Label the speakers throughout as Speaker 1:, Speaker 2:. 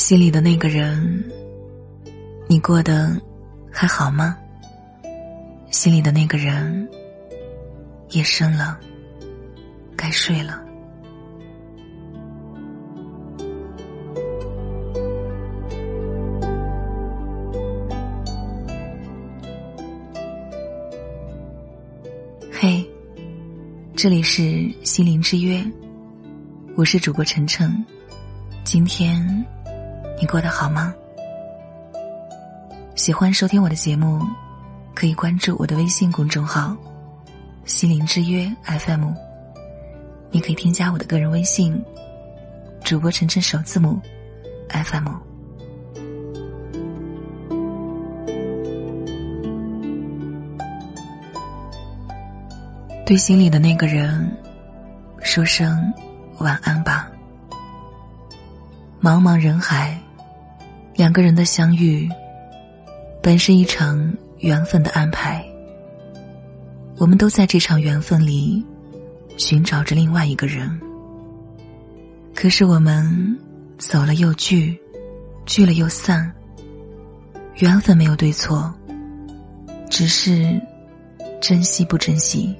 Speaker 1: 心里的那个人，你过得还好吗？心里的那个人，夜深了，该睡了。嘿，这里是心灵之约，我是主播晨晨，今天你过得好吗？喜欢收听我的节目，可以关注我的微信公众号“心灵之约 FM”，你可以添加我的个人微信，主播晨晨首字母 FM。对心里的那个人，说声晚安吧。茫茫人海，两个人的相遇，本是一场缘分的安排。我们都在这场缘分里，寻找着另外一个人。可是我们走了又聚，聚了又散。缘分没有对错，只是珍惜不珍惜。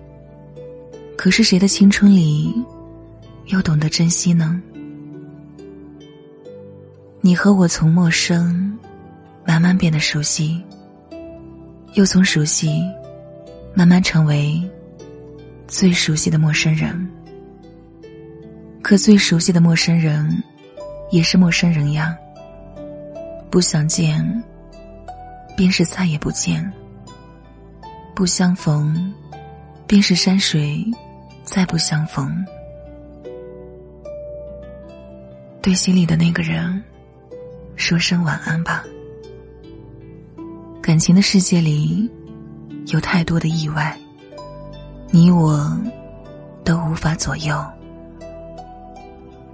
Speaker 1: 可是谁的青春里，又懂得珍惜呢？你和我从陌生，慢慢变得熟悉，又从熟悉，慢慢成为最熟悉的陌生人。可最熟悉的陌生人，也是陌生人呀。不想见，便是再也不见；不相逢，便是山水。再不相逢，对心里的那个人说声晚安吧。感情的世界里有太多的意外，你我都无法左右。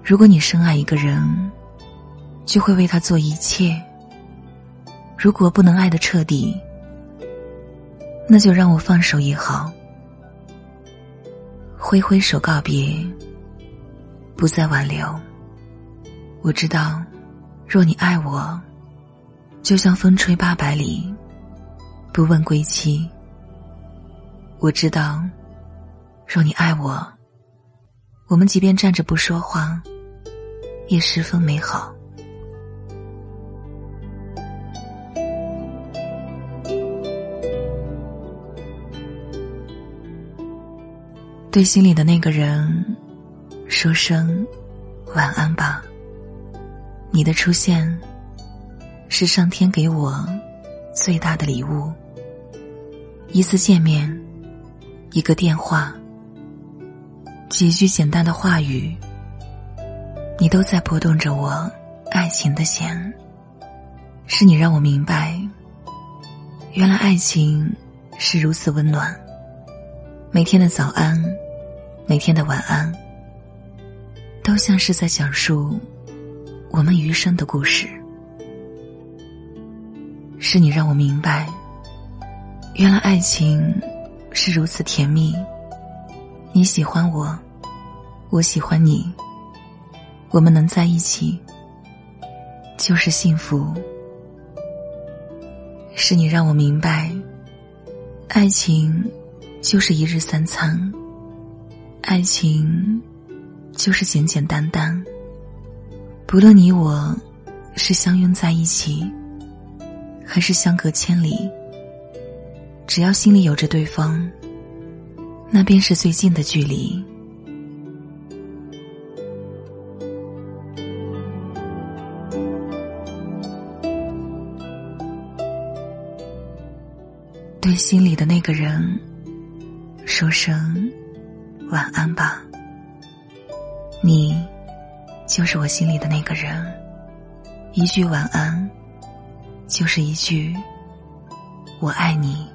Speaker 1: 如果你深爱一个人，就会为他做一切；如果不能爱的彻底，那就让我放手也好。挥挥手告别，不再挽留。我知道，若你爱我，就像风吹八百里，不问归期。我知道，若你爱我，我们即便站着不说话，也十分美好。对心里的那个人，说声晚安吧。你的出现，是上天给我最大的礼物。一次见面，一个电话，几句简单的话语，你都在拨动着我爱情的弦。是你让我明白，原来爱情是如此温暖。每天的早安。每天的晚安，都像是在讲述我们余生的故事。是你让我明白，原来爱情是如此甜蜜。你喜欢我，我喜欢你，我们能在一起就是幸福。是你让我明白，爱情就是一日三餐。爱情，就是简简单单。不论你我是相拥在一起，还是相隔千里，只要心里有着对方，那便是最近的距离。对心里的那个人，说声。晚安吧，你就是我心里的那个人。一句晚安，就是一句我爱你。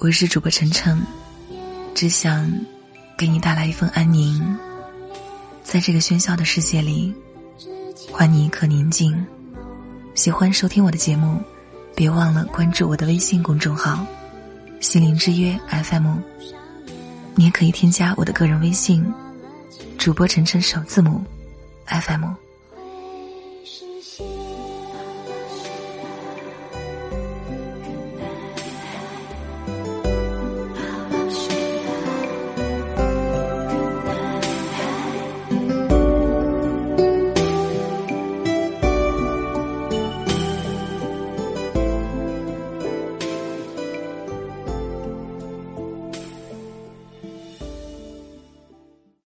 Speaker 1: 我是主播晨晨，只想给你带来一份安宁。在这个喧嚣的世界里，还你一颗宁静。喜欢收听我的节目，别忘了关注我的微信公众号“心灵之约 FM”。你也可以添加我的个人微信，主播晨晨首字母 FM。